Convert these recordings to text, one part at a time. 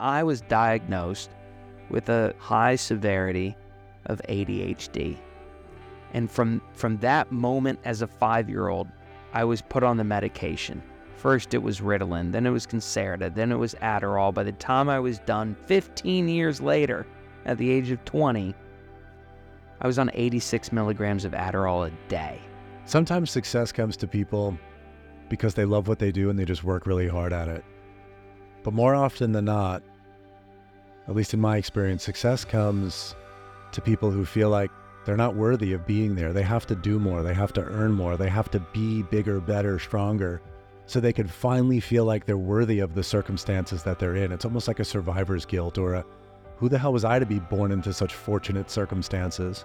I was diagnosed with a high severity of ADHD. And from, from that moment as a five year old, I was put on the medication. First, it was Ritalin, then it was Concerta, then it was Adderall. By the time I was done, 15 years later, at the age of 20, I was on 86 milligrams of Adderall a day. Sometimes success comes to people because they love what they do and they just work really hard at it. But more often than not, at least in my experience, success comes to people who feel like they're not worthy of being there. They have to do more, they have to earn more, they have to be bigger, better, stronger so they can finally feel like they're worthy of the circumstances that they're in. It's almost like a survivor's guilt or a who the hell was I to be born into such fortunate circumstances?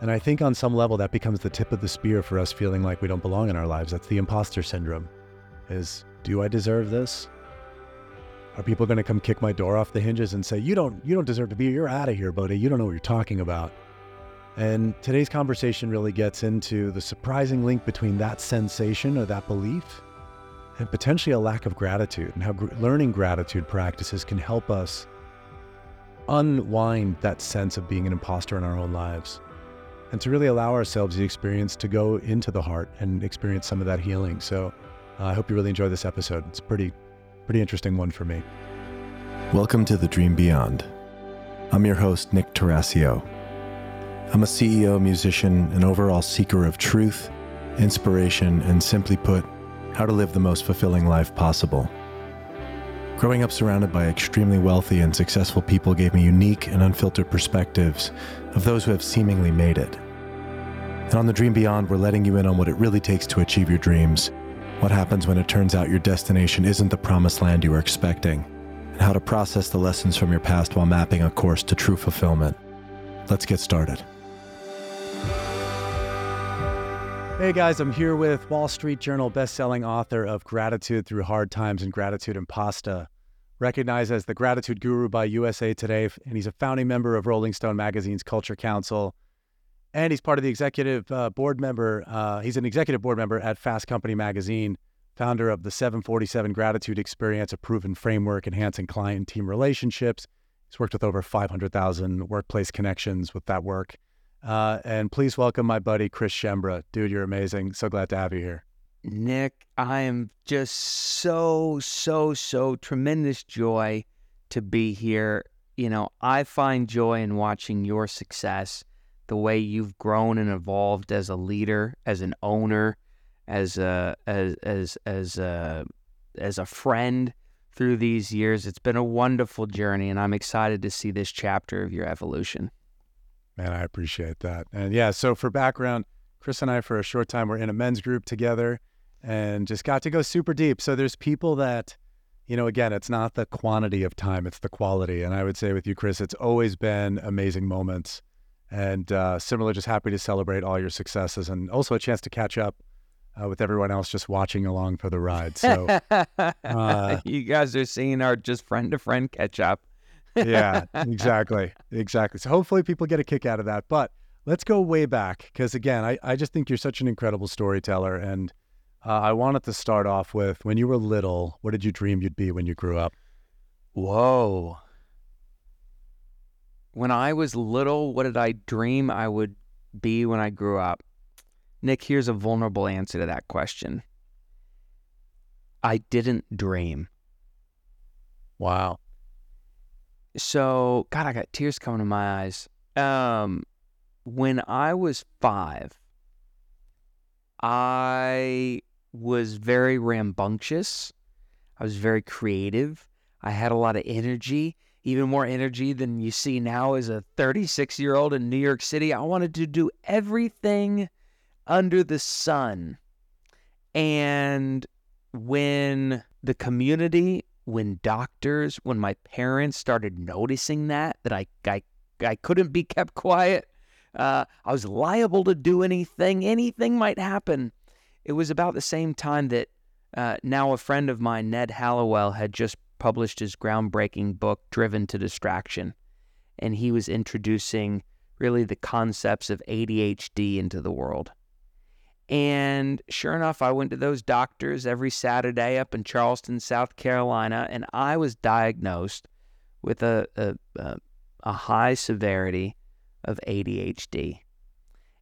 And I think on some level that becomes the tip of the spear for us feeling like we don't belong in our lives. That's the imposter syndrome. Is do I deserve this? Are people going to come kick my door off the hinges and say, "You don't you don't deserve to be here. You're out of here, buddy. You don't know what you're talking about." And today's conversation really gets into the surprising link between that sensation or that belief and potentially a lack of gratitude and how gr- learning gratitude practices can help us unwind that sense of being an imposter in our own lives and to really allow ourselves the experience to go into the heart and experience some of that healing. So uh, I hope you really enjoy this episode. It's pretty, pretty interesting one for me. Welcome to the Dream Beyond. I'm your host, Nick Tarascio. I'm a CEO, musician, and overall seeker of truth, inspiration, and simply put, how to live the most fulfilling life possible. Growing up surrounded by extremely wealthy and successful people gave me unique and unfiltered perspectives of those who have seemingly made it. And on the Dream Beyond, we're letting you in on what it really takes to achieve your dreams, what happens when it turns out your destination isn't the promised land you were expecting, and how to process the lessons from your past while mapping a course to true fulfillment. Let's get started. Hey guys, I'm here with Wall Street Journal bestselling author of Gratitude Through Hard Times and Gratitude and Pasta, recognized as the Gratitude Guru by USA Today, and he's a founding member of Rolling Stone Magazine's Culture Council. And he's part of the executive uh, board member. Uh, he's an executive board member at Fast Company Magazine, founder of the 747 Gratitude Experience, a proven framework enhancing client team relationships. He's worked with over 500,000 workplace connections with that work. Uh, and please welcome my buddy Chris Schembra. Dude, you're amazing. So glad to have you here. Nick, I am just so, so, so tremendous joy to be here. You know, I find joy in watching your success, the way you've grown and evolved as a leader, as an owner, as a as as as a as a friend through these years. It's been a wonderful journey, and I'm excited to see this chapter of your evolution. Man, I appreciate that. And yeah, so for background, Chris and I, for a short time, were in a men's group together and just got to go super deep. So there's people that, you know, again, it's not the quantity of time, it's the quality. And I would say with you, Chris, it's always been amazing moments. And uh, similar, just happy to celebrate all your successes and also a chance to catch up uh, with everyone else just watching along for the ride. So uh, you guys are seeing our just friend to friend catch up yeah, exactly. Exactly. So hopefully people get a kick out of that. But let's go way back because, again, I, I just think you're such an incredible storyteller. And uh, I wanted to start off with when you were little, what did you dream you'd be when you grew up? Whoa. When I was little, what did I dream I would be when I grew up? Nick, here's a vulnerable answer to that question. I didn't dream. Wow. So, God, I got tears coming to my eyes. Um, when I was five, I was very rambunctious. I was very creative. I had a lot of energy, even more energy than you see now as a 36 year old in New York City. I wanted to do everything under the sun. And when the community when doctors, when my parents started noticing that, that I, I, I couldn't be kept quiet, uh, I was liable to do anything, anything might happen. It was about the same time that uh, now a friend of mine, Ned Hallowell, had just published his groundbreaking book, Driven to Distraction. And he was introducing really the concepts of ADHD into the world. And sure enough, I went to those doctors every Saturday up in Charleston, South Carolina, and I was diagnosed with a, a, a, a high severity of ADHD.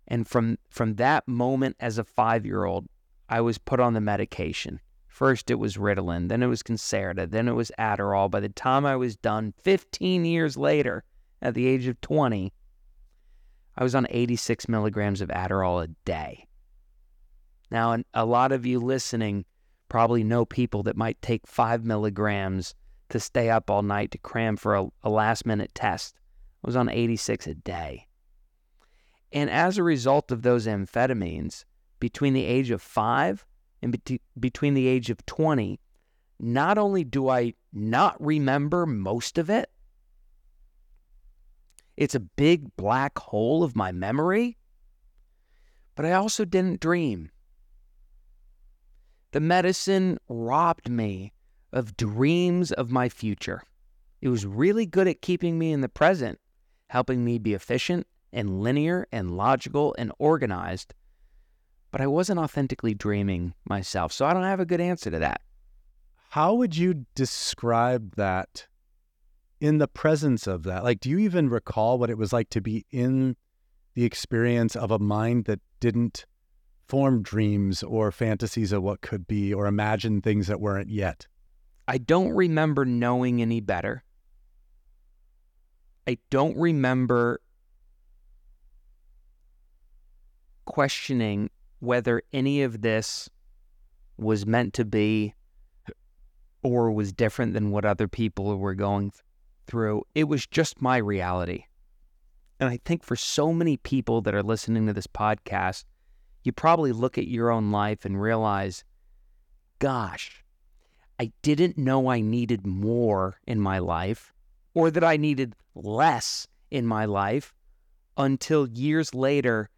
And from, from that moment as a five year old, I was put on the medication. First, it was Ritalin, then it was Concerta, then it was Adderall. By the time I was done, 15 years later, at the age of 20, I was on 86 milligrams of Adderall a day. Now, a lot of you listening probably know people that might take five milligrams to stay up all night to cram for a, a last minute test. I was on 86 a day. And as a result of those amphetamines, between the age of five and be- between the age of 20, not only do I not remember most of it, it's a big black hole of my memory, but I also didn't dream. The medicine robbed me of dreams of my future. It was really good at keeping me in the present, helping me be efficient and linear and logical and organized. But I wasn't authentically dreaming myself, so I don't have a good answer to that. How would you describe that in the presence of that? Like, do you even recall what it was like to be in the experience of a mind that didn't form dreams or fantasies of what could be or imagine things that weren't yet? I don't remember knowing any better. I don't remember questioning whether any of this was meant to be or was different than what other people were going through. It was just my reality. And I think for so many people that are listening to this podcast, you probably look at your own life and realize, gosh, I didn't know I needed more in my life or that I needed less in my life until years later,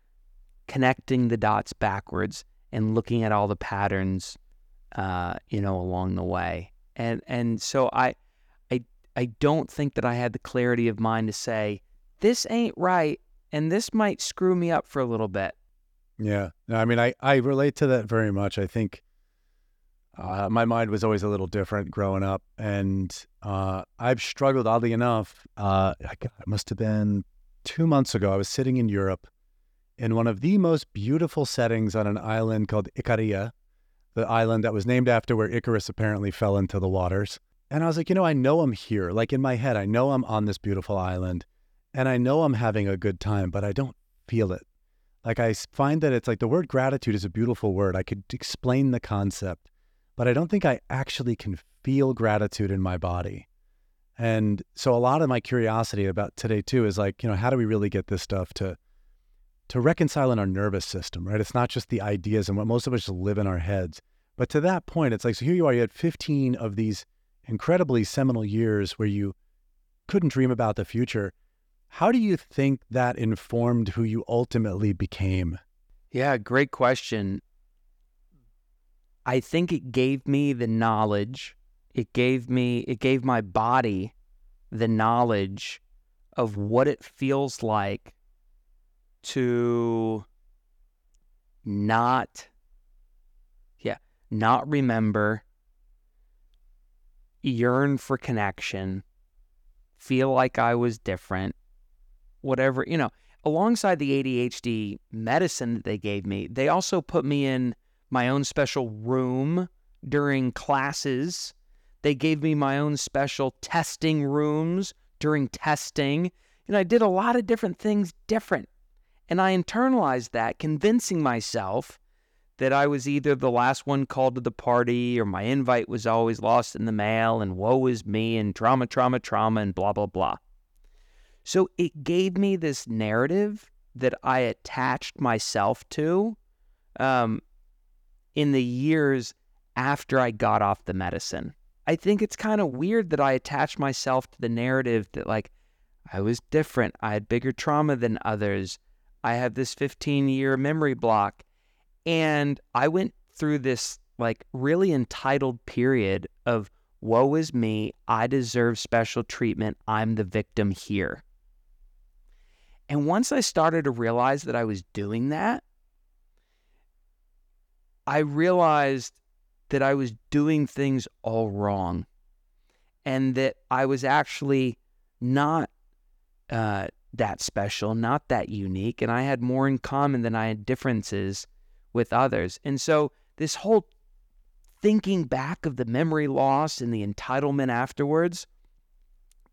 connecting the dots backwards and looking at all the patterns, uh, you know, along the way. And and so I, I I don't think that I had the clarity of mind to say this ain't right and this might screw me up for a little bit. Yeah. No, I mean, I, I relate to that very much. I think uh, my mind was always a little different growing up. And uh, I've struggled, oddly enough. Uh, it must have been two months ago. I was sitting in Europe in one of the most beautiful settings on an island called Icaria, the island that was named after where Icarus apparently fell into the waters. And I was like, you know, I know I'm here. Like in my head, I know I'm on this beautiful island and I know I'm having a good time, but I don't feel it. Like I find that it's like the word gratitude is a beautiful word. I could explain the concept, but I don't think I actually can feel gratitude in my body. And so a lot of my curiosity about today too is like, you know, how do we really get this stuff to to reconcile in our nervous system, right? It's not just the ideas and what most of us just live in our heads. But to that point, it's like, so here you are, you had 15 of these incredibly seminal years where you couldn't dream about the future. How do you think that informed who you ultimately became? Yeah, great question. I think it gave me the knowledge. It gave me, it gave my body the knowledge of what it feels like to not, yeah, not remember, yearn for connection, feel like I was different, whatever, you know, alongside the ADHD medicine that they gave me, they also put me in my own special room during classes. They gave me my own special testing rooms during testing. And I did a lot of different things different. And I internalized that, convincing myself that I was either the last one called to the party or my invite was always lost in the mail and woe is me and trauma, trauma, trauma, and blah, blah, blah. So it gave me this narrative that I attached myself to um, in the years after I got off the medicine. I think it's kind of weird that I attached myself to the narrative that, like, I was different. I had bigger trauma than others. I have this 15 year memory block. And I went through this, like, really entitled period of woe is me. I deserve special treatment. I'm the victim here. And once I started to realize that I was doing that, I realized that I was doing things all wrong and that I was actually not uh, that special, not that unique, and I had more in common than I had differences with others. And so this whole thinking back of the memory loss and the entitlement afterwards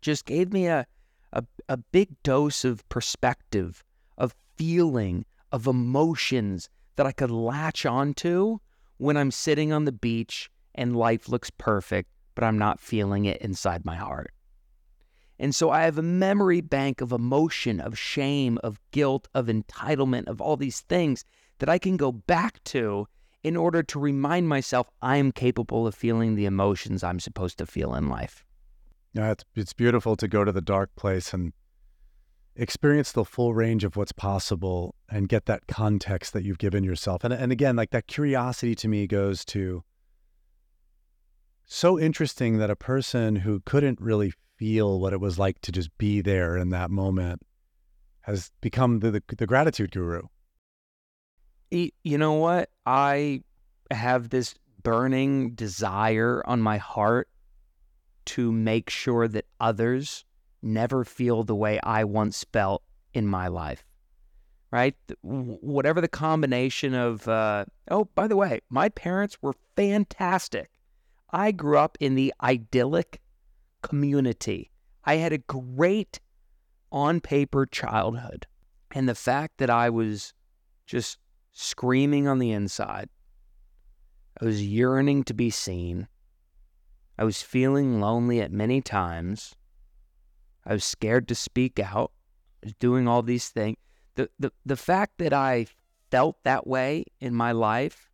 just gave me a, a, a big dose of perspective, of feeling, of emotions that I could latch onto when I'm sitting on the beach and life looks perfect, but I'm not feeling it inside my heart. And so I have a memory bank of emotion, of shame, of guilt, of entitlement, of all these things that I can go back to in order to remind myself I am capable of feeling the emotions I'm supposed to feel in life. Yeah, it's, it's beautiful to go to the dark place and experience the full range of what's possible and get that context that you've given yourself. And, and again, like that curiosity to me goes to so interesting that a person who couldn't really feel what it was like to just be there in that moment has become the, the, the gratitude guru. You know what? I have this burning desire on my heart to make sure that others never feel the way I once felt in my life. Right? Whatever the combination of, uh, oh, by the way, my parents were fantastic. I grew up in the idyllic community. I had a great on paper childhood. And the fact that I was just screaming on the inside, I was yearning to be seen, I was feeling lonely at many times. I was scared to speak out. I was doing all these things. The, the, the fact that I felt that way in my life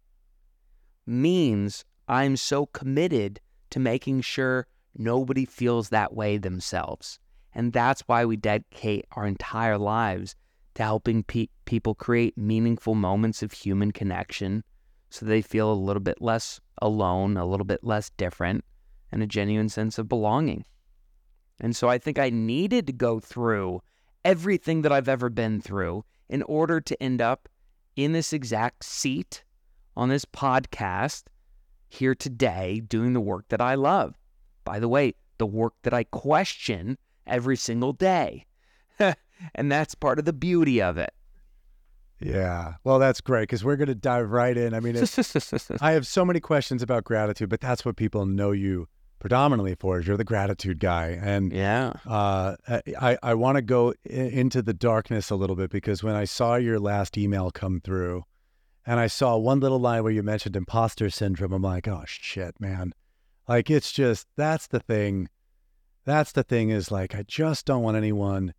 means I'm so committed to making sure nobody feels that way themselves. And that's why we dedicate our entire lives to helping pe- people create meaningful moments of human connection so they feel a little bit less alone, a little bit less different, and a genuine sense of belonging. And so I think I needed to go through everything that I've ever been through in order to end up in this exact seat on this podcast here today doing the work that I love. By the way, the work that I question every single day. and that's part of the beauty of it. Yeah. Well, that's great because we're going to dive right in. I mean, I have so many questions about gratitude, but that's what people know you predominantly for is you're the gratitude guy. And yeah, uh, I, I want to go into the darkness a little bit because when I saw your last email come through and I saw one little line where you mentioned imposter syndrome, I'm like, oh shit, man. Like it's just, that's the thing. That's the thing is like, I just don't want anyone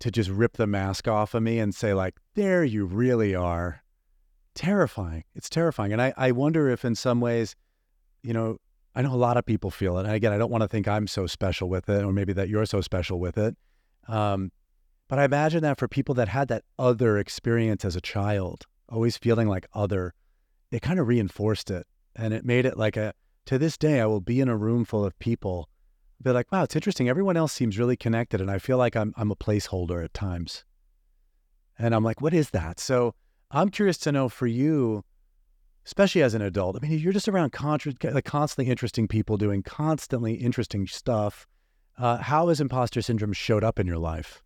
to just rip the mask off of me and say like, there you really are. Terrifying. It's terrifying. And I, I wonder if in some ways, you know, I know a lot of people feel it. And again, I don't want to think I'm so special with it, or maybe that you're so special with it. Um, but I imagine that for people that had that other experience as a child, always feeling like other, it kind of reinforced it. And it made it like a, to this day, I will be in a room full of people, be like, wow, it's interesting. Everyone else seems really connected. And I feel like I'm, I'm a placeholder at times. And I'm like, what is that? So I'm curious to know for you, especially as an adult. I mean, you're just around contra- like constantly interesting people doing constantly interesting stuff. Uh, how has imposter syndrome showed up in your life?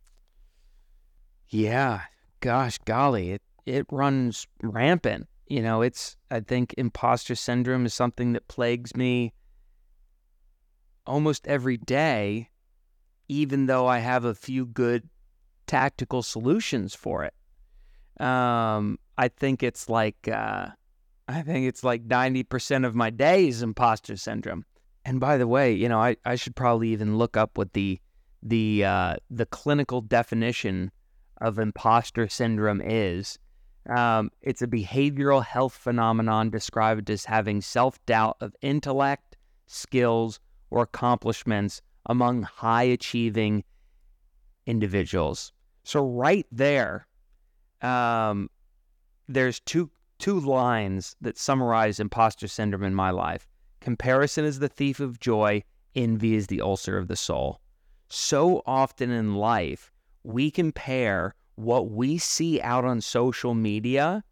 Yeah, gosh, golly, it it runs rampant. You know, it's I think imposter syndrome is something that plagues me almost every day, even though I have a few good tactical solutions for it. Um, I think it's like uh, I think it's like 90% of my day is imposter syndrome. And by the way, you know, I, I should probably even look up what the the uh, the clinical definition of imposter syndrome is. Um, it's a behavioral health phenomenon described as having self doubt of intellect, skills, or accomplishments among high achieving individuals. So, right there, um, there's two two lines that summarize imposter syndrome in my life. Comparison is the thief of joy, envy is the ulcer of the soul. So often in life, we compare what we see out on social media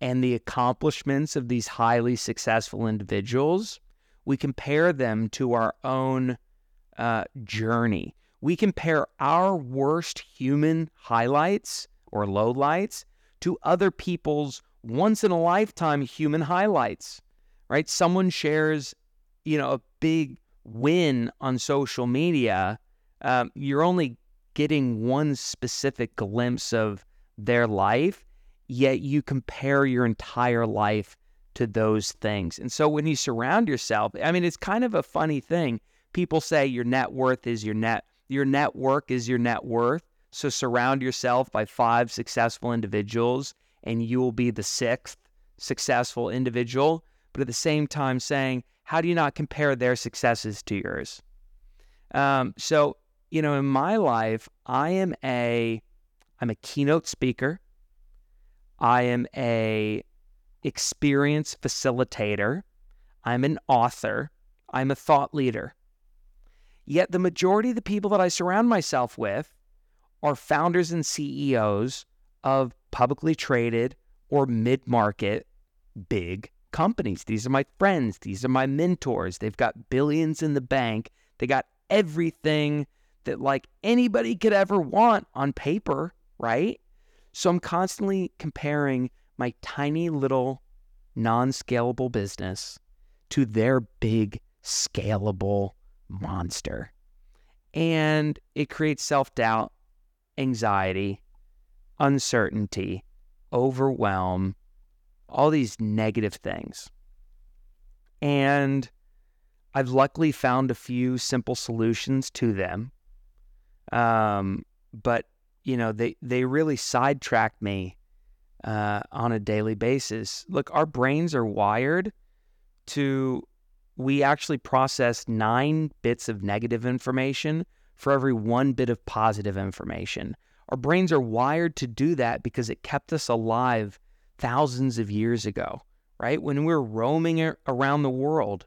and the accomplishments of these highly successful individuals, we compare them to our own uh, journey. We compare our worst human highlights or lowlights to other people's once in a lifetime human highlights, right? Someone shares, you know, a big win on social media. Um, you're only getting one specific glimpse of their life, yet you compare your entire life to those things. And so when you surround yourself, I mean, it's kind of a funny thing. People say your net worth is your net, your network is your net worth. So surround yourself by five successful individuals and you will be the sixth successful individual. But at the same time, saying, how do you not compare their successes to yours? Um, so, you know, in my life, I am a, I'm a keynote speaker. I am a experience facilitator. I'm an author. I'm a thought leader. Yet the majority of the people that I surround myself with are founders and CEOs of publicly traded or mid market big companies. These are my friends. These are my mentors. They've got billions in the bank. They got everything that like anybody could ever want on paper, right? So I'm constantly comparing my tiny little non scalable business to their big scalable monster. And it creates self doubt, anxiety, uncertainty, overwhelm, all these negative things. And I've luckily found a few simple solutions to them. Um, but you know, they they really sidetrack me uh, on a daily basis. Look, our brains are wired to we actually process nine bits of negative information for every one bit of positive information. Our brains are wired to do that because it kept us alive thousands of years ago, right? When we we're roaming around the world,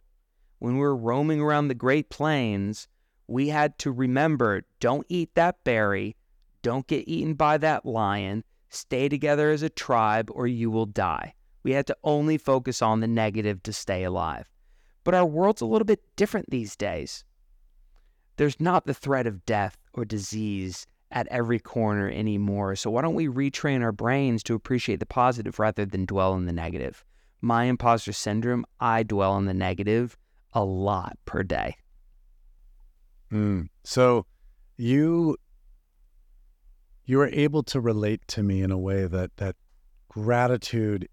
when we we're roaming around the Great Plains, we had to remember don't eat that berry, don't get eaten by that lion. Stay together as a tribe or you will die. We had to only focus on the negative to stay alive. But our world's a little bit different these days. There's not the threat of death or disease at every corner anymore. So why don't we retrain our brains to appreciate the positive rather than dwell in the negative? My imposter syndrome, I dwell in the negative a lot per day. Mm. So you you were able to relate to me in a way that that gratitude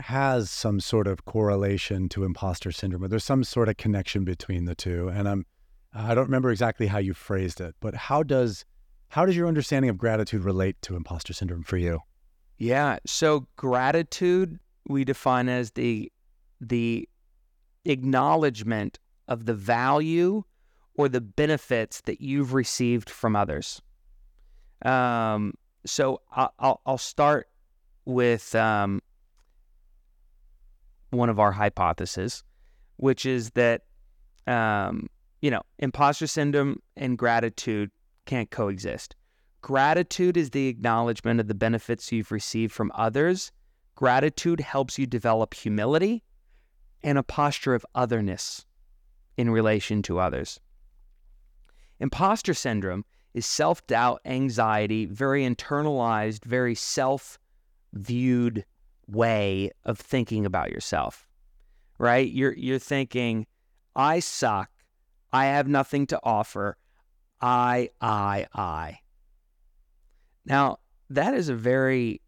has some sort of correlation to imposter syndrome or there's some sort of connection between the two and i'm i don't remember exactly how you phrased it but how does how does your understanding of gratitude relate to imposter syndrome for you yeah so gratitude we define as the the acknowledgement of the value or the benefits that you've received from others um, so I'll, I'll start with um, one of our hypotheses, which is that um, you know imposter syndrome and gratitude can't coexist. Gratitude is the acknowledgement of the benefits you've received from others. Gratitude helps you develop humility and a posture of otherness in relation to others. Imposter syndrome is self doubt, anxiety, very internalized, very self viewed way of thinking about yourself, right? You're, you're thinking, I suck. I have nothing to offer. I, I, I. Now, that is a very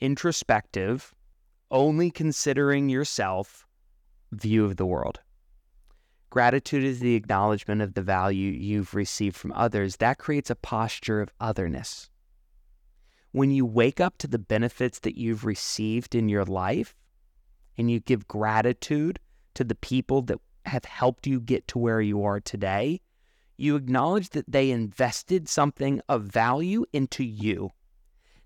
introspective, only considering yourself view of the world. Gratitude is the acknowledgement of the value you've received from others. That creates a posture of otherness. When you wake up to the benefits that you've received in your life and you give gratitude to the people that have helped you get to where you are today, you acknowledge that they invested something of value into you.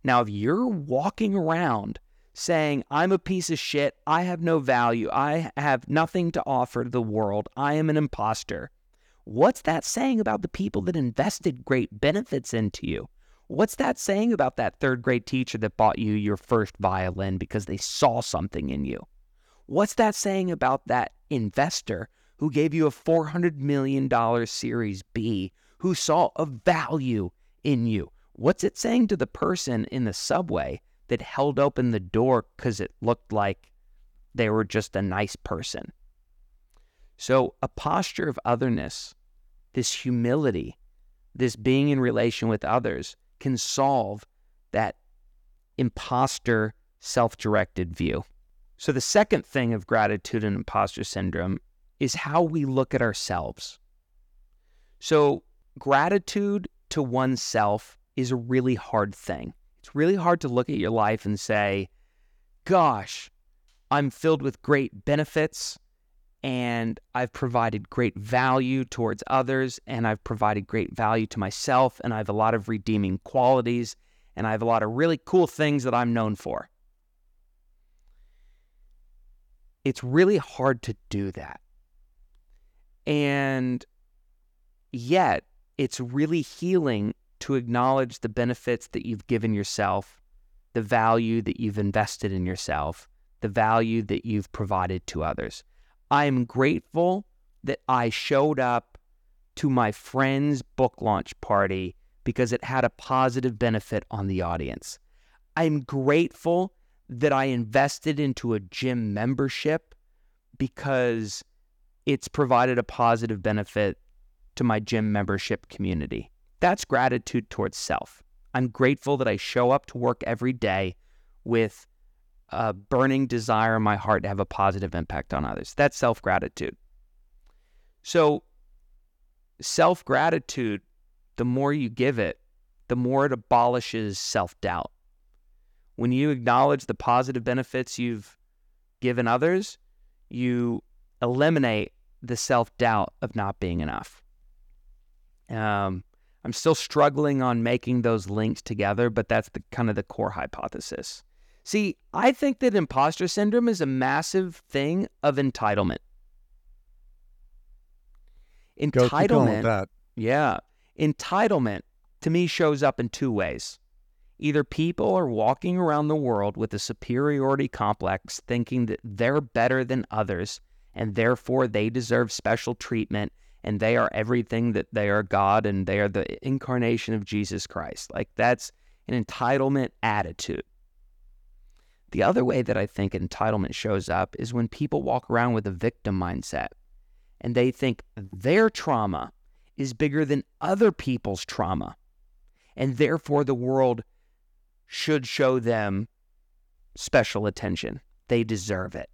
Now, if you're walking around saying, I'm a piece of shit. I have no value. I have nothing to offer to the world. I am an imposter. What's that saying about the people that invested great benefits into you? What's that saying about that third grade teacher that bought you your first violin because they saw something in you? What's that saying about that investor who gave you a $400 million Series B who saw a value in you? What's it saying to the person in the subway that held open the door because it looked like they were just a nice person? So, a posture of otherness, this humility, this being in relation with others can solve that imposter self directed view. So, the second thing of gratitude and imposter syndrome is how we look at ourselves. So, gratitude to oneself is a really hard thing. It's really hard to look at your life and say, gosh, I'm filled with great benefits and I've provided great value towards others and I've provided great value to myself and I have a lot of redeeming qualities and I have a lot of really cool things that I'm known for. It's really hard to do that. And yet, it's really healing to acknowledge the benefits that you've given yourself, the value that you've invested in yourself, the value that you've provided to others. I'm grateful that I showed up to my friend's book launch party because it had a positive benefit on the audience. I'm grateful that I invested into a gym membership because it's provided a positive benefit to my gym membership community. That's gratitude towards self. I'm grateful that I show up to work every day with a burning desire in my heart to have a positive impact on others. That's self gratitude. So, self gratitude, the more you give it, the more it abolishes self doubt. When you acknowledge the positive benefits you've given others, you eliminate the self doubt of not being enough. Um, I'm still struggling on making those links together, but that's the kind of the core hypothesis. See, I think that imposter syndrome is a massive thing of entitlement. Entitlement. Go, yeah. Entitlement to me shows up in two ways. Either people are walking around the world with a superiority complex, thinking that they're better than others, and therefore they deserve special treatment, and they are everything that they are God, and they are the incarnation of Jesus Christ. Like that's an entitlement attitude. The other way that I think entitlement shows up is when people walk around with a victim mindset and they think their trauma is bigger than other people's trauma. And therefore, the world should show them special attention. They deserve it.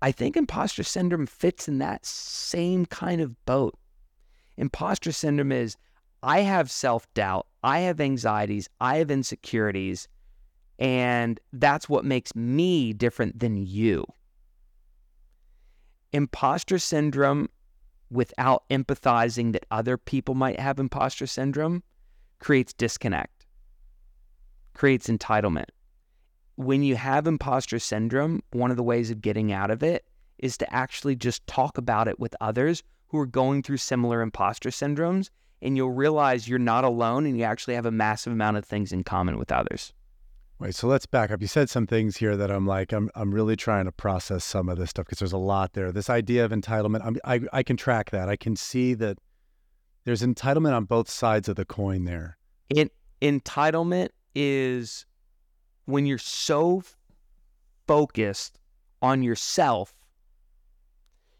I think imposter syndrome fits in that same kind of boat. Imposter syndrome is I have self doubt, I have anxieties, I have insecurities and that's what makes me different than you. Imposter syndrome, without empathizing that other people might have imposter syndrome, creates disconnect, creates entitlement. When you have imposter syndrome, one of the ways of getting out of it is to actually just talk about it with others who are going through similar imposter syndromes, and you'll realize you're not alone and you actually have a massive amount of things in common with others. Wait, so let's back up. You said some things here that I'm like, I'm, I'm really trying to process some of this stuff because there's a lot there. This idea of entitlement, I'm, I, I can track that. I can see that there's entitlement on both sides of the coin there. It, entitlement is when you're so focused on yourself,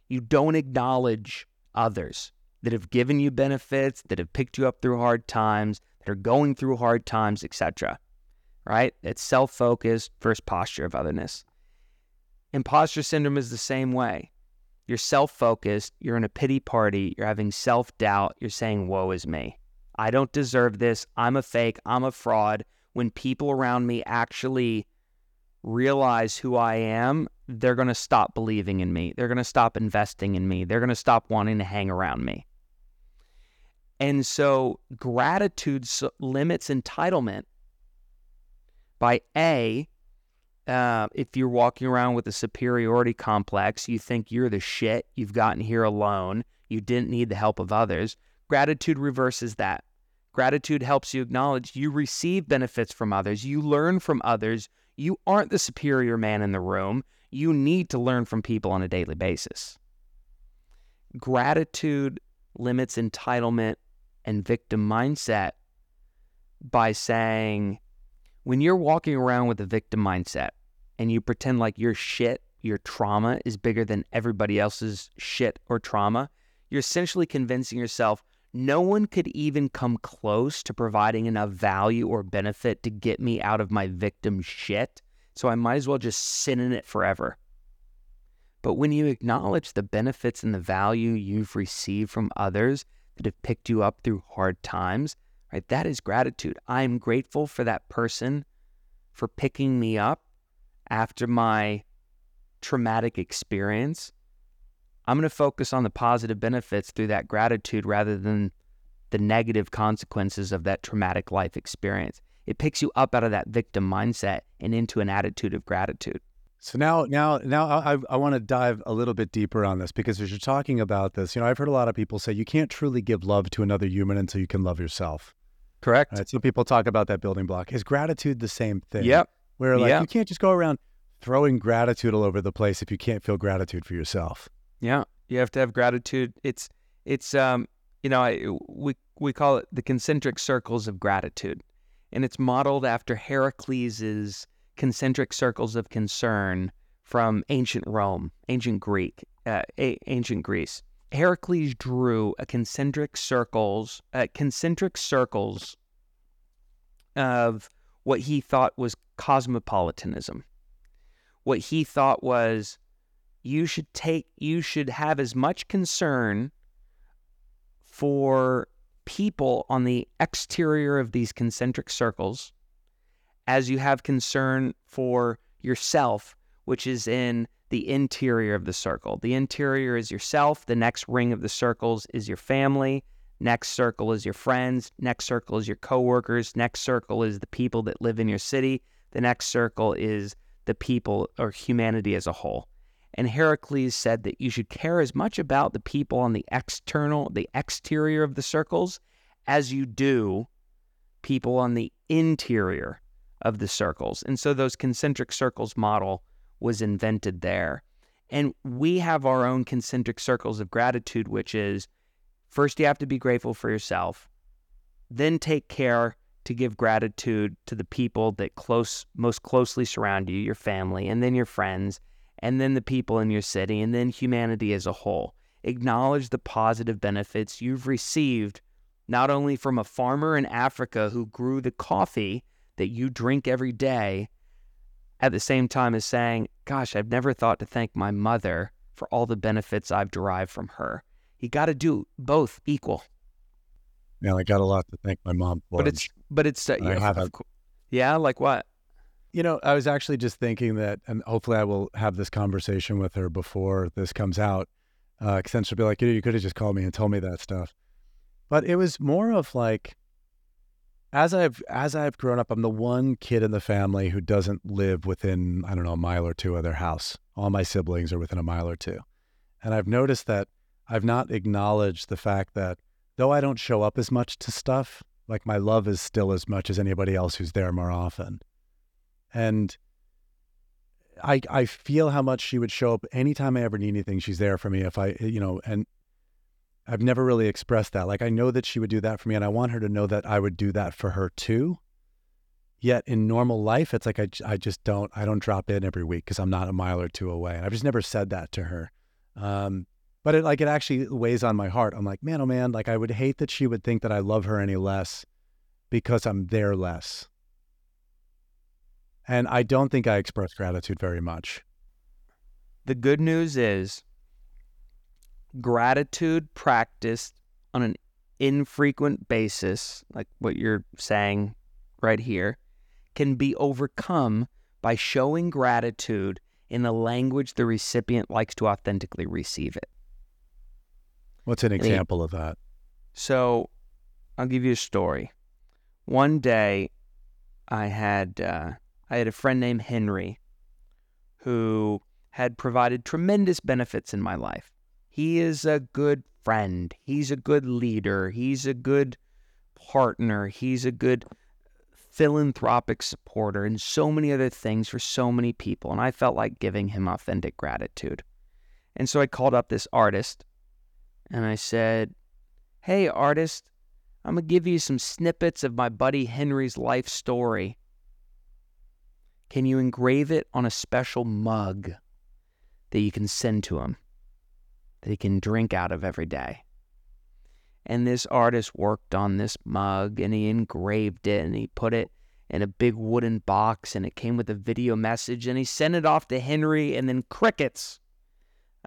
you don't acknowledge others that have given you benefits, that have picked you up through hard times, that are going through hard times, etc right? It's self focused first posture of otherness. Imposter syndrome is the same way. You're self focused, you're in a pity party, you're having self doubt, you're saying, Woe is me. I don't deserve this. I'm a fake, I'm a fraud. When people around me actually realize who I am, they're going to stop believing in me. They're going to stop investing in me. They're going to stop wanting to hang around me. And so gratitude limits entitlement by A, uh, if you're walking around with a superiority complex, you think you're the shit, you've gotten here alone, you didn't need the help of others. Gratitude reverses that. Gratitude helps you acknowledge you receive benefits from others, you learn from others, you aren't the superior man in the room. You need to learn from people on a daily basis. Gratitude limits entitlement and victim mindset by saying, when you're walking around with a victim mindset and you pretend like your shit, your trauma is bigger than everybody else's shit or trauma, you're essentially convincing yourself no one could even come close to providing enough value or benefit to get me out of my victim shit. So I might as well just sit in it forever. But when you acknowledge the benefits and the value you've received from others that have picked you up through hard times, right? That is gratitude. I'm grateful for that person for picking me up after my traumatic experience. I'm going to focus on the positive benefits through that gratitude rather than the negative consequences of that traumatic life experience. It picks you up out of that victim mindset and into an attitude of gratitude. So now, now, now, I, I want to dive a little bit deeper on this because as you're talking about this, you know, I've heard a lot of people say you can't truly give love to another human until you can love yourself. Correct. Right? So people talk about that building block. Is gratitude the same thing? Yep. Where like Yep. you can't just go around throwing gratitude all over the place if you can't feel gratitude for yourself. Yeah, you have to have gratitude. It's it's um you know I, we we call it the concentric circles of gratitude, and it's modeled after Hierocles's concentric circles of concern from ancient Rome, ancient Greek, uh, a- ancient Greece. Hierocles drew a concentric circles, uh, concentric circles of what he thought was cosmopolitanism. What he thought was you should take you should have as much concern for people on the exterior of these concentric circles as you have concern for yourself which is in the interior of the circle. The interior is yourself the next ring of the circles is your family next circle is your friends next circle is your coworkers next circle is the people that live in your city the next circle is the people or humanity as a whole and Hierocles said that you should care as much about the people on the external, the exterior of the circles, as you do people on the interior of the circles. And so those concentric circles model was invented there. And we have our own concentric circles of gratitude, which is first you have to be grateful for yourself, then take care to give gratitude to the people that close most closely surround you, your family, and then your friends and then the people in your city, and then humanity as a whole. Acknowledge the positive benefits you've received, not only from a farmer in Africa who grew the coffee that you drink every day, at the same time as saying, Gosh, I've never thought to thank my mother for all the benefits I've derived from her. You got to do both equal. Man, I got a lot to thank my mom for. But it's, but it's, uh, I yeah, have of yeah, like what? You know, I was actually just thinking that, and hopefully I will have this conversation with her before this comes out. Uh, because then she'll be like, you, know, you could have just called me and told me that stuff. But it was more of like, as I've as I've grown up, I'm the one kid in the family who doesn't live within I don't know a mile or two of their house. All my siblings are within a mile or two, and I've noticed that I've not acknowledged the fact that though I don't show up as much to stuff, like my love is still as much as anybody else who's there more often and I I feel how much she would show up anytime I ever need anything. She's there for me if I you know, and I've never really expressed that. Like I know that she would do that for me, and I want her to know that I would do that for her too. Yet in normal life, it's like I I just don't I don't drop in every week because I'm not a mile or two away. And I've just never said that to her. Um, but it like it actually weighs on my heart. I'm like, man, oh man, like I would hate that she would think that I love her any less because I'm there less. And I don't think I express gratitude very much. The good news is gratitude practiced on an infrequent basis, like what you're saying right here, can be overcome by showing gratitude in the language the recipient likes to authentically receive it. What's an example of that? So I'll give you a story. One day I had uh, I had a friend named Henry who had provided tremendous benefits in my life. He is a good friend. He's a good leader. He's a good partner. He's a good philanthropic supporter and so many other things for so many people. And I felt like giving him authentic gratitude. And so I called up this artist and I said, Hey, artist, I'm going to give you some snippets of my buddy Henry's life story. Can you engrave it on a special mug that you can send to him that he can drink out of every day? And this artist worked on this mug and he engraved it and he put it in a big wooden box and it came with a video message and he sent it off to Henry and then crickets.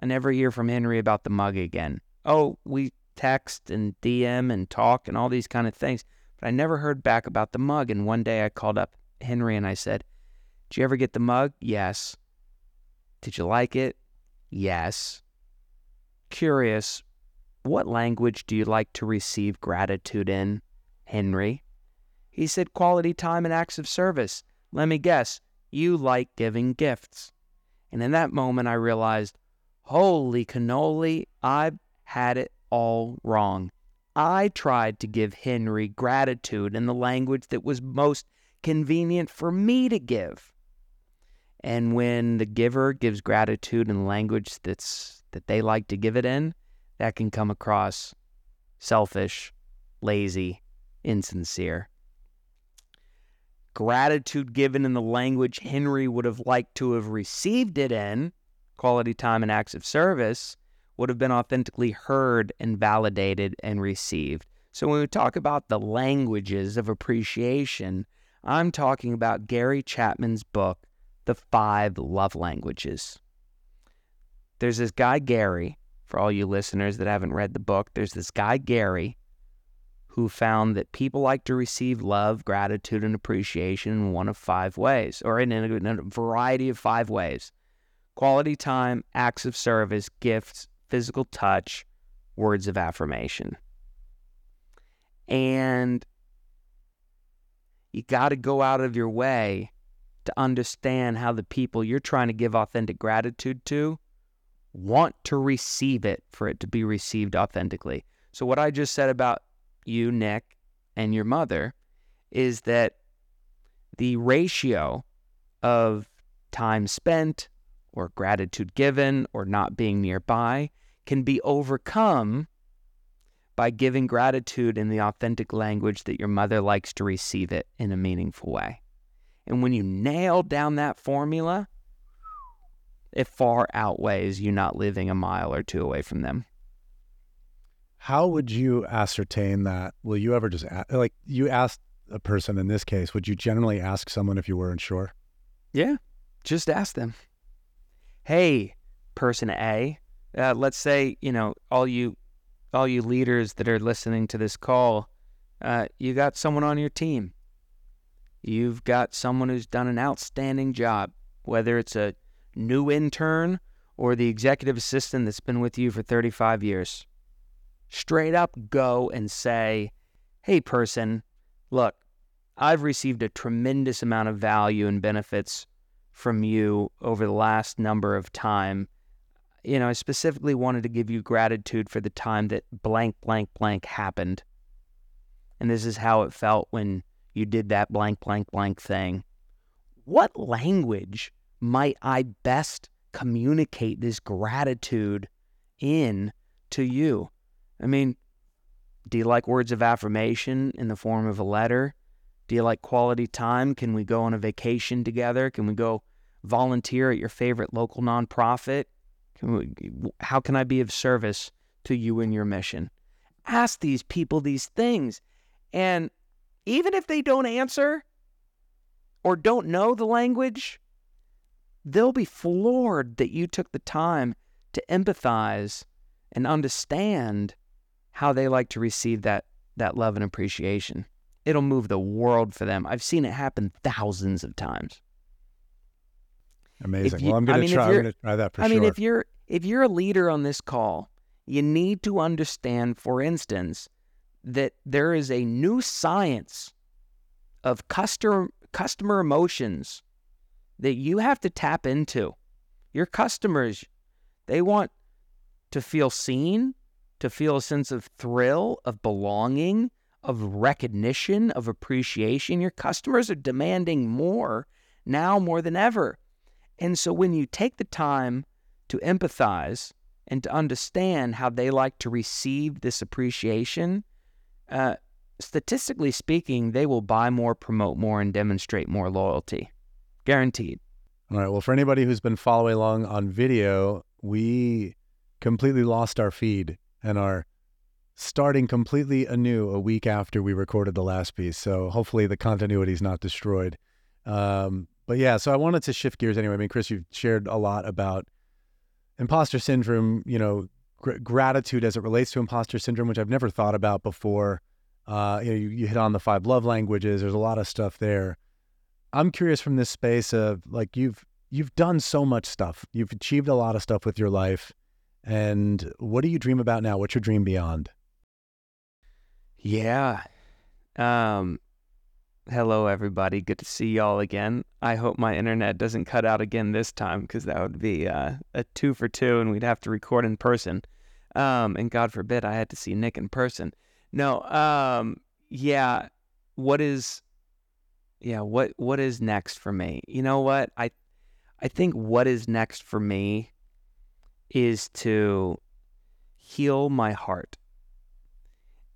I never hear from Henry about the mug again. Oh, we text and DM and talk and all these kind of things, but I never heard back about the mug. And one day I called up Henry and I said, Did you ever get the mug? Yes. Did you like it? Yes. Curious, what language do you like to receive gratitude in, Henry? He said, Quality time and acts of service. Let me guess, you like giving gifts. And in that moment, I realized, holy cannoli, I've had it all wrong. I tried to give Henry gratitude in the language that was most convenient for me to give. And when the giver gives gratitude in language that's that they like to give it in, that can come across selfish, lazy, insincere. Gratitude given in the language Henry would have liked to have received it in, quality time and acts of service, would have been authentically heard and validated and received. So when we talk about the languages of appreciation, I'm talking about Gary Chapman's book, The Five Love Languages. There's this guy, Gary, for all you listeners that haven't read the book, there's this guy, Gary, who found that people like to receive love, gratitude, and appreciation in one of five ways, or in a, variety of five ways quality time, acts of service, gifts, physical touch, words of affirmation. And you got to go out of your way to understand how the people you're trying to give authentic gratitude to want to receive it for it to be received authentically. So, what I just said about you, Nick, and your mother is that the ratio of time spent or gratitude given or not being nearby can be overcome by giving gratitude in the authentic language that your mother likes to receive it in a meaningful way. And when you nail down that formula, it far outweighs you not living a mile or two away from them. How would you ascertain that? Will you ever just like you asked a person in this case? Would you generally ask someone if you weren't sure? Yeah, just ask them. Hey, person A, uh, let's say you know all you all you leaders that are listening to this call, uh, you got someone on your team. You've got someone who's done an outstanding job, whether it's a new intern or the executive assistant that's been with you for 35 years. Straight up go and say, hey, person, look, I've received a tremendous amount of value and benefits from you over the last number of time. You know, I specifically wanted to give you gratitude for the time that blank, blank, blank happened. And this is how it felt when you did that blank, blank, blank thing. What language might I best communicate this gratitude in to you? I mean, do you like words of affirmation in the form of a letter? Do you like quality time? Can we go on a vacation together? Can we go volunteer at your favorite local nonprofit? Can we, how can I be of service to you and your mission? Ask these people these things. And even if they don't answer or don't know the language, they'll be floored that you took the time to empathize and understand how they like to receive that that love and appreciation. It'll move the world for them. I've seen it happen thousands of times. Amazing. You, well, I'm going to try. I'm going to try that for I sure. I mean, if you're if you're a leader on this call, you need to understand, for instance, that there is a new science of customer customer emotions that you have to tap into. Your customers, they want to feel seen, to feel a sense of thrill, of belonging, of recognition, of appreciation. Your customers are demanding more now more than ever. And so when you take the time to empathize and to understand how they like to receive this appreciation, uh, statistically speaking, they will buy more, promote more, and demonstrate more loyalty. Guaranteed. All right. Well, for anybody who's been following along on video, we completely lost our feed and are starting completely anew a week after we recorded the last piece. So hopefully the continuity is not destroyed. Um, but yeah, so I wanted to shift gears anyway. I mean, Chris, you've shared a lot about imposter syndrome, you know, gr- gratitude as it relates to imposter syndrome, which I've never thought about before. Uh, you know, you, you hit on the five love languages. There's a lot of stuff there. I'm curious from this space of like you've you've done so much stuff. You've achieved a lot of stuff with your life. And what do you dream about now? What's your dream beyond? Yeah. Um hello everybody. Good to see y'all again. I hope my internet doesn't cut out again this time because that would be uh, a two for two and we'd have to record in person. Um and God forbid I had to see Nick in person. No, um yeah, what is yeah, what what is next for me? You know what? I I think what is next for me is to heal my heart.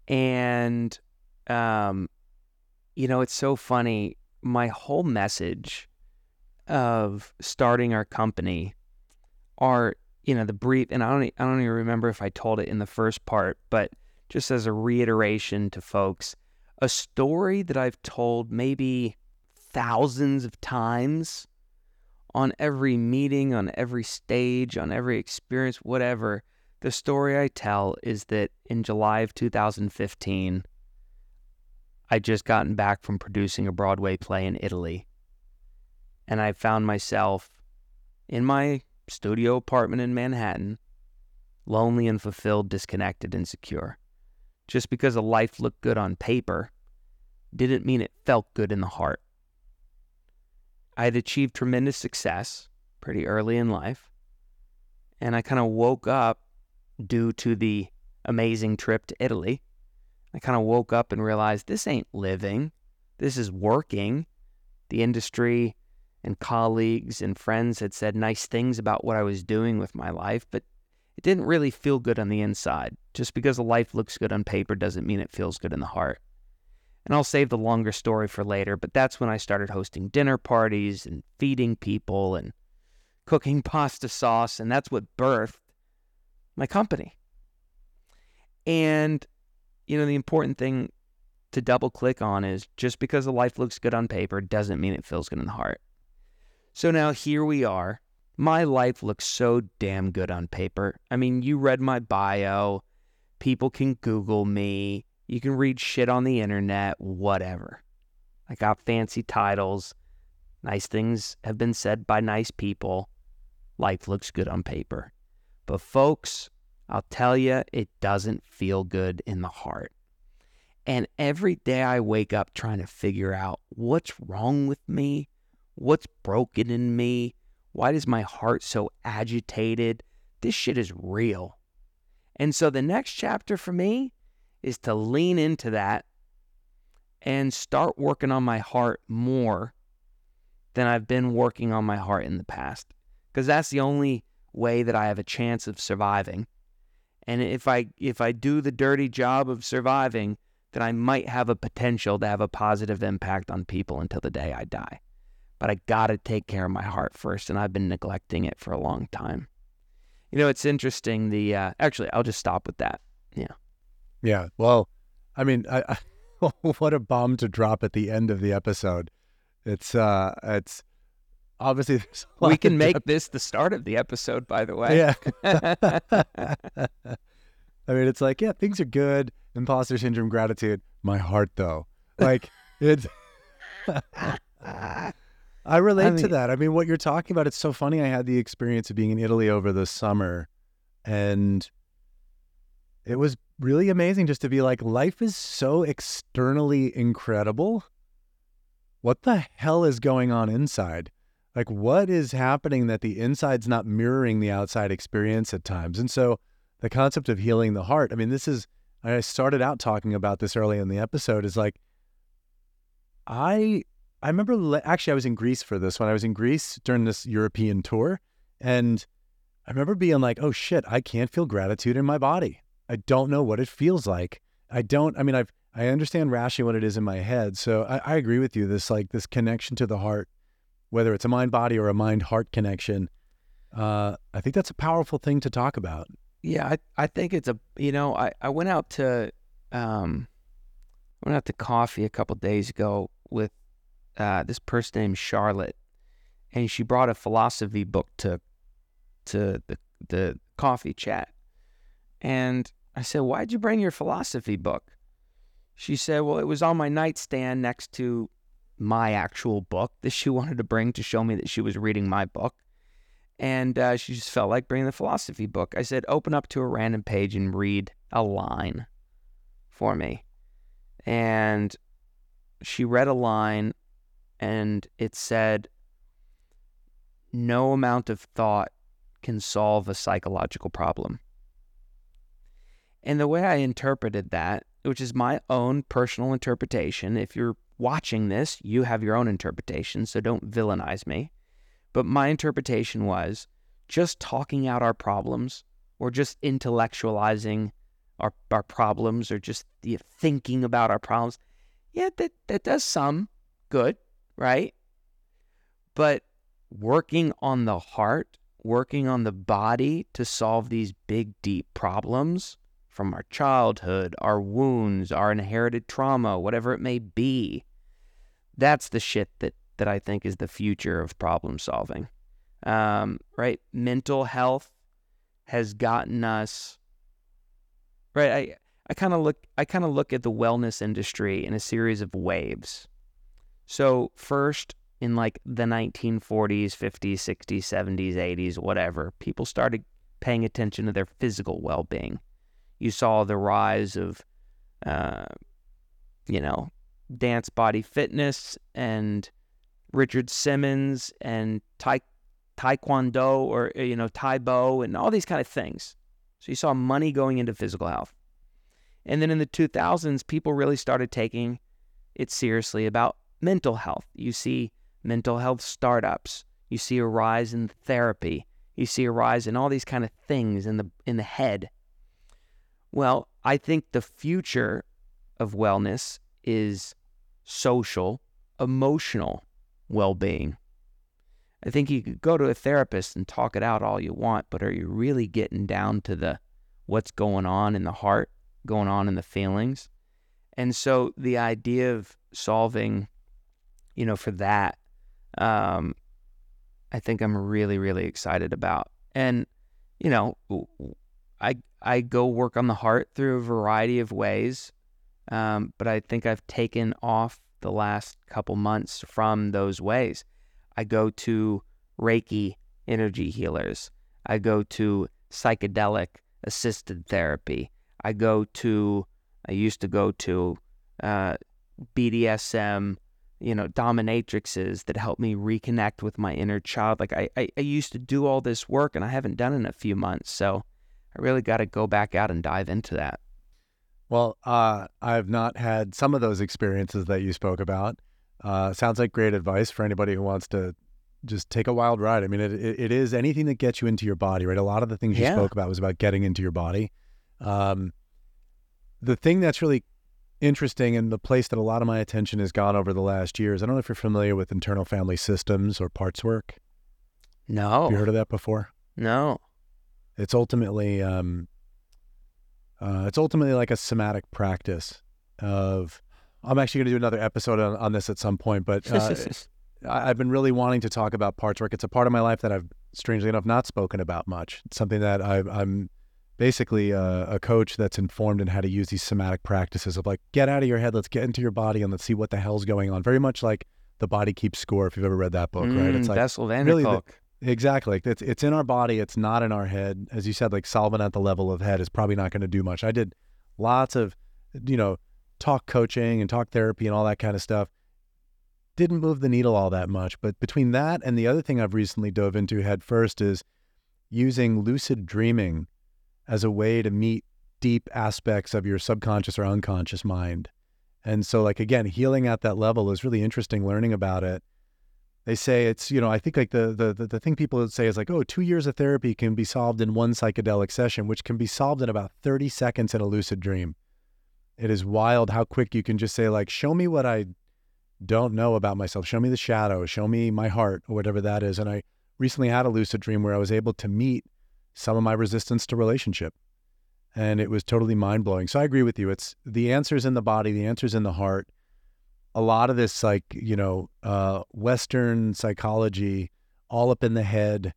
And um you know, it's so funny. My whole message of starting our company are, you know, the brief and I don't I don't even remember if I told it in the first part, but just as a reiteration to folks, a story that I've told maybe thousands of times on every meeting, on every stage, on every experience, whatever. The story I tell is that in July of 2015, I'd just gotten back from producing a Broadway play in Italy. And I found myself in my studio apartment in Manhattan, lonely and fulfilled, disconnected and secure. Just because a life looked good on paper didn't mean it felt good in the heart. I had achieved tremendous success pretty early in life, and I kind of woke up due to the amazing trip to Italy. I kind of woke up and realized this ain't living, this is working. The industry and colleagues and friends had said nice things about what I was doing with my life, but it didn't really feel good on the inside. Just because a life looks good on paper doesn't mean it feels good in the heart. And I'll save the longer story for later, but that's when I started hosting dinner parties and feeding people and cooking pasta sauce, and that's what birthed my company. And, you know, the important thing to double click on is just because the life looks good on paper doesn't mean it feels good in the heart. So now here we are my life looks so damn good on paper. I mean, you read my bio. People can Google me. You can read shit on the internet, whatever. I got fancy titles. Nice things have been said by nice people. Life looks good on paper. But, folks, I'll tell you, it doesn't feel good in the heart. And every day I wake up trying to figure out what's wrong with me, what's broken in me, why is my heart so agitated? This shit is real. And so the next chapter for me is to lean into that and start working on my heart more than I've been working on my heart in the past. Because that's the only way that I have a chance of surviving. And if I if I do the dirty job of surviving, then I might have a potential to have a positive impact on people until the day I die but I got to take care of my heart first. And I've been neglecting it for a long time. You know, it's interesting. The uh, actually, I'll just stop with that. Yeah. Yeah. Well, I mean, I, I, what a bomb to drop at the end of the episode. It's uh, it's obviously we can make depth. this the start of the episode. By the way. Yeah. I mean, it's like, yeah, things are good. Imposter syndrome, gratitude. My heart, though, like it's. I relate I mean, to that. I mean, what you're talking about, it's so funny. I had the experience of being in Italy over the summer, and it was really amazing just to be like, life is so externally incredible. What the hell is going on inside? Like, what is happening that the inside's not mirroring the outside experience at times? And so, the concept of healing the heart, I mean, this is, I started out talking about this early in the episode. Is like, I I remember le- actually I was in Greece for this when I was in Greece during this European tour, and I remember being like, oh shit, I can't feel gratitude in my body. I don't know what it feels like. I don't. I mean, I've I understand rationally what it is in my head. So I, I agree with you. This like this connection to the heart, whether it's a mind body or a mind heart connection. Uh, I think that's a powerful thing to talk about. Yeah, I, I think it's a you know I, I went out to um went out to coffee a couple days ago with uh, this person named Charlotte, and she brought a philosophy book to to the the coffee chat, and I said, "Why'd you bring your philosophy book?" She said, "Well, it was on my nightstand next to my actual book that she wanted to bring to show me that she was reading my book." and uh, she just felt like bringing the philosophy book. I said, open up to a random page and read a line for me. And she read a line, and it said, No amount of thought can solve a psychological problem. And the way I interpreted that, which is my own personal interpretation, if you're watching this, you have your own interpretation, so don't villainize me. But my interpretation was just talking out our problems or just intellectualizing our, our problems or just you know, thinking about our problems. Yeah, that, that does some good, right? But working on the heart, working on the body to solve these big, deep problems from our childhood, our wounds, our inherited trauma, whatever it may be, that's the shit that that I think is the future of problem solving. Um, right? Mental health has gotten us right. I I kind of look I kind of look at the wellness industry in a series of waves. So first in like the 1940s, 50s, 60s, 70s, 80s, whatever, people started paying attention to their physical well-being. You saw the rise of, uh, you know, dance body fitness and Richard Simmons and tai, Taekwondo or, you know, Tae Bo and all these kind of things. So you saw money going into physical health. And then in the 2000s, people really started taking it seriously about mental health. You see mental health startups. You see a rise in therapy. You see a rise in all these kind of things in the in the head. Well, I think the future of wellness is social, emotional well-being. I think you could go to a therapist and talk it out all you want, but are you really getting down to the what's going on in the heart, going on in the feelings? And so the idea of solving, you know, for that, um, I think I'm really, really excited about. And, you know, I I go work on the heart through a variety of ways, um, but I think I've taken off the last couple months from those ways. I go to Reiki energy healers. I go to psychedelic assisted therapy. I go to, I used to go to uh, BDSM, you know, dominatrixes that help me reconnect with my inner child. Like I, I, I used to do all this work and I haven't done it in a few months. So I really got to go back out and dive into that. Well, uh, I've not had some of those experiences that you spoke about. Uh, sounds like great advice for anybody who wants to just take a wild ride. I mean, it, it, it is anything that gets you into your body, right? A lot of the things you Yeah. spoke about was about getting into your body. Um, the thing that's really interesting and the place that a lot of my attention has gone over the last years, I don't know if you're familiar with internal family systems or parts work. No, Have you heard of that before? no. It's ultimately um, uh, it's ultimately like a somatic practice of. I'm actually going to do another episode on, on this at some point, but uh, I- I've been really wanting to talk about parts work. It's a part of my life that I've, strangely enough, not spoken about much. It's something that I, I'm basically a, a coach that's informed in how to use these somatic practices of like, get out of your head, let's get into your body, and let's see what the hell's going on. Very much like The Body Keeps Score, if you've ever read that book, right? It's Mm, like really the-. Exactly. It's it's in our body. It's not in our head. As you said, like solving at the level of head is probably not going to do much. I did lots of, you know, talk coaching and talk therapy and all that kind of stuff. Didn't move the needle all that much. But between that and the other thing I've recently dove into head first is using lucid dreaming as a way to meet deep aspects of your subconscious or unconscious mind. And so, like, again, healing at that level is really interesting learning about it. They say it's, you know, I think like the, the, the, the thing people say is like, oh, two years of therapy can be solved in one psychedelic session, which can be solved in about 30 seconds in a lucid dream. It is wild how quick you can just say, like, show me what I don't know about myself. Show me the shadow. Show me my heart or whatever that is. And I recently had a lucid dream where I was able to meet some of my resistance to relationship. And it was totally mind blowing. So I agree with you. It's the answers in the body, the answers in the heart. A lot of this, like, you know, uh, Western psychology, all up in the head.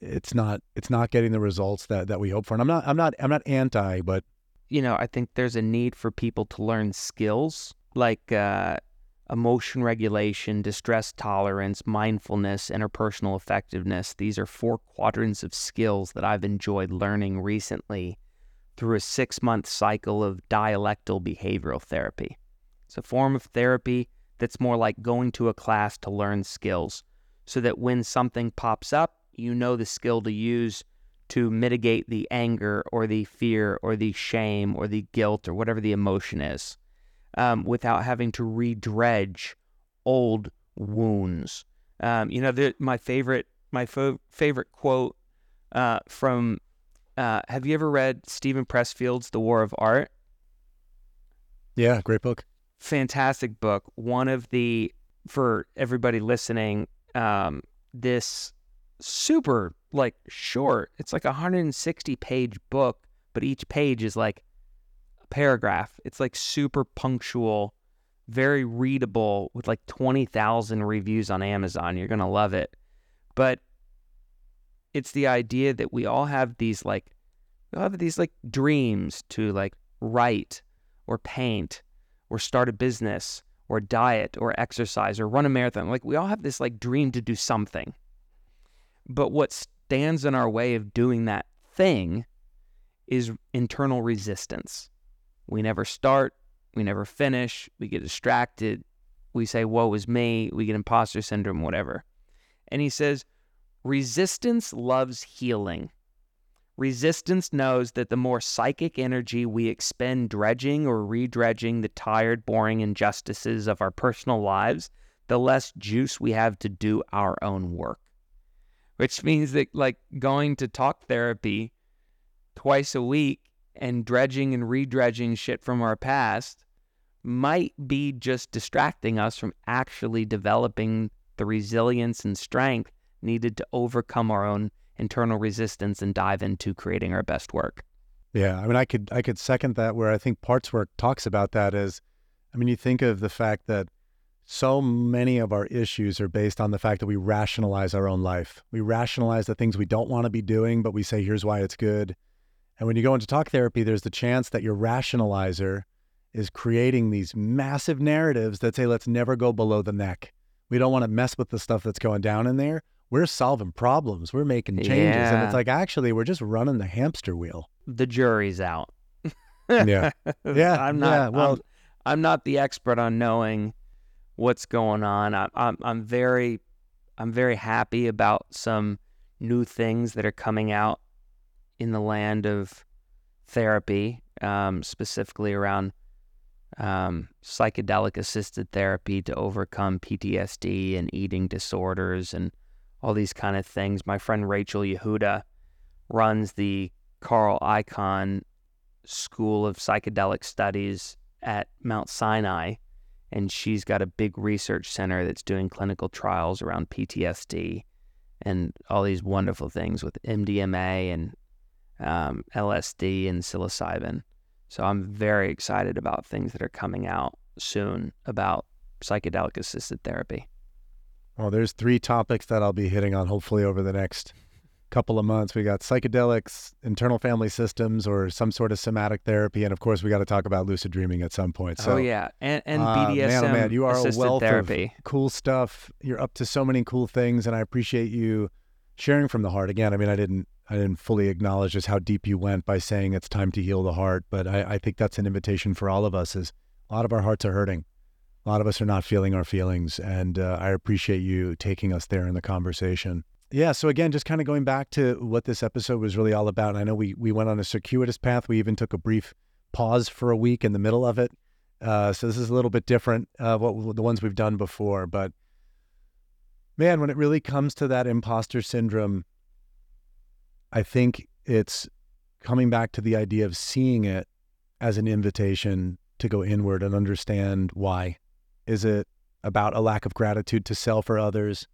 It's not it's not getting the results that, that we hope for. And I'm not I'm not I'm not anti, but you know, I think there's a need for people to learn skills like uh, emotion regulation, distress tolerance, mindfulness, interpersonal effectiveness. These are four quadrants of skills that I've enjoyed learning recently through a six month cycle of dialectical behavioral therapy. It's a form of therapy that's more like going to a class to learn skills so that when something pops up, you know the skill to use to mitigate the anger or the fear or the shame or the guilt or whatever the emotion is um, without having to redredge old wounds. Um, you know, the, my favorite my fo- favorite quote uh, from uh, Have you ever read Steven Pressfield's The War of Art? Yeah, great book. Fantastic book. One of the for everybody listening, um, this super like short. It's like a 160 page book, but each page is like a paragraph. It's like super punctual, very readable with like 20,000 reviews on Amazon. You're going to love it. But it's the idea that we all have these like, we all have these like dreams to like write or paint or start a business or diet or exercise or run a marathon. Like we all have this like dream to do something. But what stands in our way of doing that thing is internal resistance. We never start, we never finish, we get distracted, we say, Woe is me, we get imposter syndrome, whatever. And he says, Resistance loves healing. Resistance knows that the more psychic energy we expend dredging or redredging the tired, boring injustices of our personal lives, the less juice we have to do our own work. Which means that, like, going to talk therapy twice a week and dredging and redredging shit from our past might be just distracting us from actually developing the resilience and strength needed to overcome our own internal resistance and dive into creating our best work. Yeah, I mean I could I could second that where I think parts work talks about that is I mean you think of the fact that so many of our issues are based on the fact that we rationalize our own life. We rationalize the things we don't want to be doing, but we say here's why it's good. And when you go into talk therapy, there's the chance that your rationalizer is creating these massive narratives that say, let's never go below the neck. We don't want to mess with the stuff that's going down in there. We're solving problems, we're making changes. Yeah. And it's like, actually, we're just running the hamster wheel. The jury's out. yeah. Yeah. I'm not, yeah, well, I'm, I'm, not the expert on knowing what's going on. I, I'm, I'm very, I'm very happy about some new things that are coming out in the land of therapy, um, specifically around um, psychedelic assisted therapy to overcome PTSD and eating disorders and all these kind of things. My friend Rachel Yehuda runs the Carl Icahn School of Psychedelic Studies at Mount Sinai, and she's got a big research center that's doing clinical trials around PTSD and all these wonderful things with MDMA and um, LSD and psilocybin. So I'm very excited about things that are coming out soon about psychedelic assisted therapy. Well, there's three topics that I'll be hitting on hopefully over the next couple of months. We got psychedelics, internal family systems, or some sort of somatic therapy, and of course, we got to talk about lucid dreaming at some point. So, oh yeah, and and BDSM uh, man, oh, man, you are a wealth therapy. of cool stuff. You're up to so many cool things, and I appreciate you sharing from the heart. Again, I mean, I didn't I didn't fully acknowledge just how deep you went by saying it's time to heal the heart. But I, I think that's an invitation for all of us. Is a lot of our hearts are hurting. A lot of us are not feeling our feelings, and uh, I appreciate you taking us there in the conversation. Yeah. So again, just kind of going back to what this episode was really all about. I know we we went on a circuitous path. We even took a brief pause for a week in the middle of it. Uh, so this is a little bit different uh, what the ones we've done before. But man, when it really comes to that imposter syndrome, I think it's coming back to the idea of seeing it as an invitation to go inward and understand why. Is it about a lack of gratitude to self or others?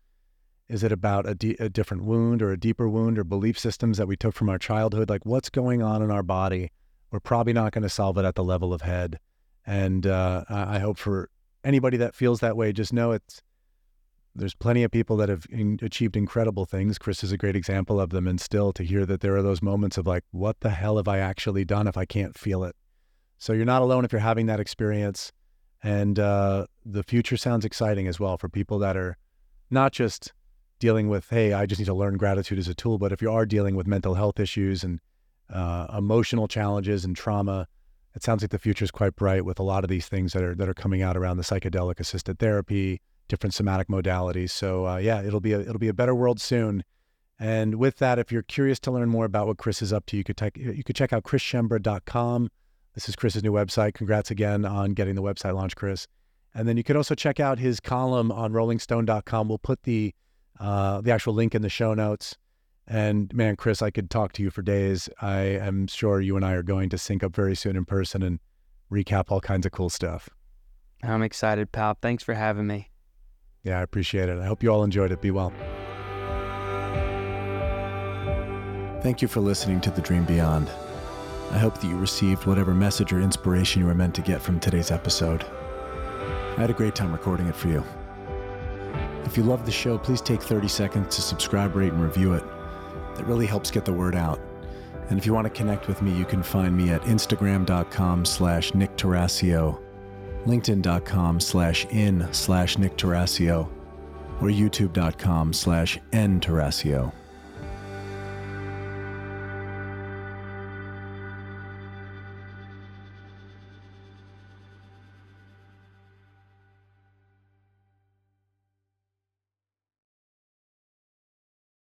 Is it about a, different wound or a deeper wound or belief systems that we took from our childhood? Like what's going on in our body? We're probably not going to solve it at the level of head. And uh, I hope for anybody that feels that way, just know it's there's plenty of people that have in, achieved incredible things. Chris is a great example of them. And still to hear that there are those moments of like, what the hell have I actually done if I can't feel it? So you're not alone if you're having that experience. And uh, the future sounds exciting as well for people that are not just dealing with, hey, I just need to learn gratitude as a tool, but if you are dealing with mental health issues and uh, emotional challenges and trauma, it sounds like the future is quite bright with a lot of these things that are that are coming out around the psychedelic assisted therapy, different somatic modalities. So uh, yeah, it'll be a it'll be a better world soon. And with that, if you're curious to learn more about what Chris is up to, you could you could check out chrisschembra.com. This is Chris's new website. Congrats again on getting the website launched, Chris. And then you could also check out his column on rollingstone.com. We'll put the uh, the actual link in the show notes. And man, Chris, I could talk to you for days. I am sure you and I are going to sync up very soon in person and recap all kinds of cool stuff. I'm excited, pal. Thanks for having me. Yeah, I appreciate it. I hope you all enjoyed it. Be well. Thank you for listening to The Dream Beyond. I hope that you received whatever message or inspiration you were meant to get from today's episode. I had a great time recording it for you. If you love the show, please take 30 seconds to subscribe, rate, and review it. It really helps get the word out. And if you want to connect with me, you can find me at instagram.com slash Nick Tarascio linkedin.com slash in slash Nick Tarascio, or youtube.com slash n Tarascio.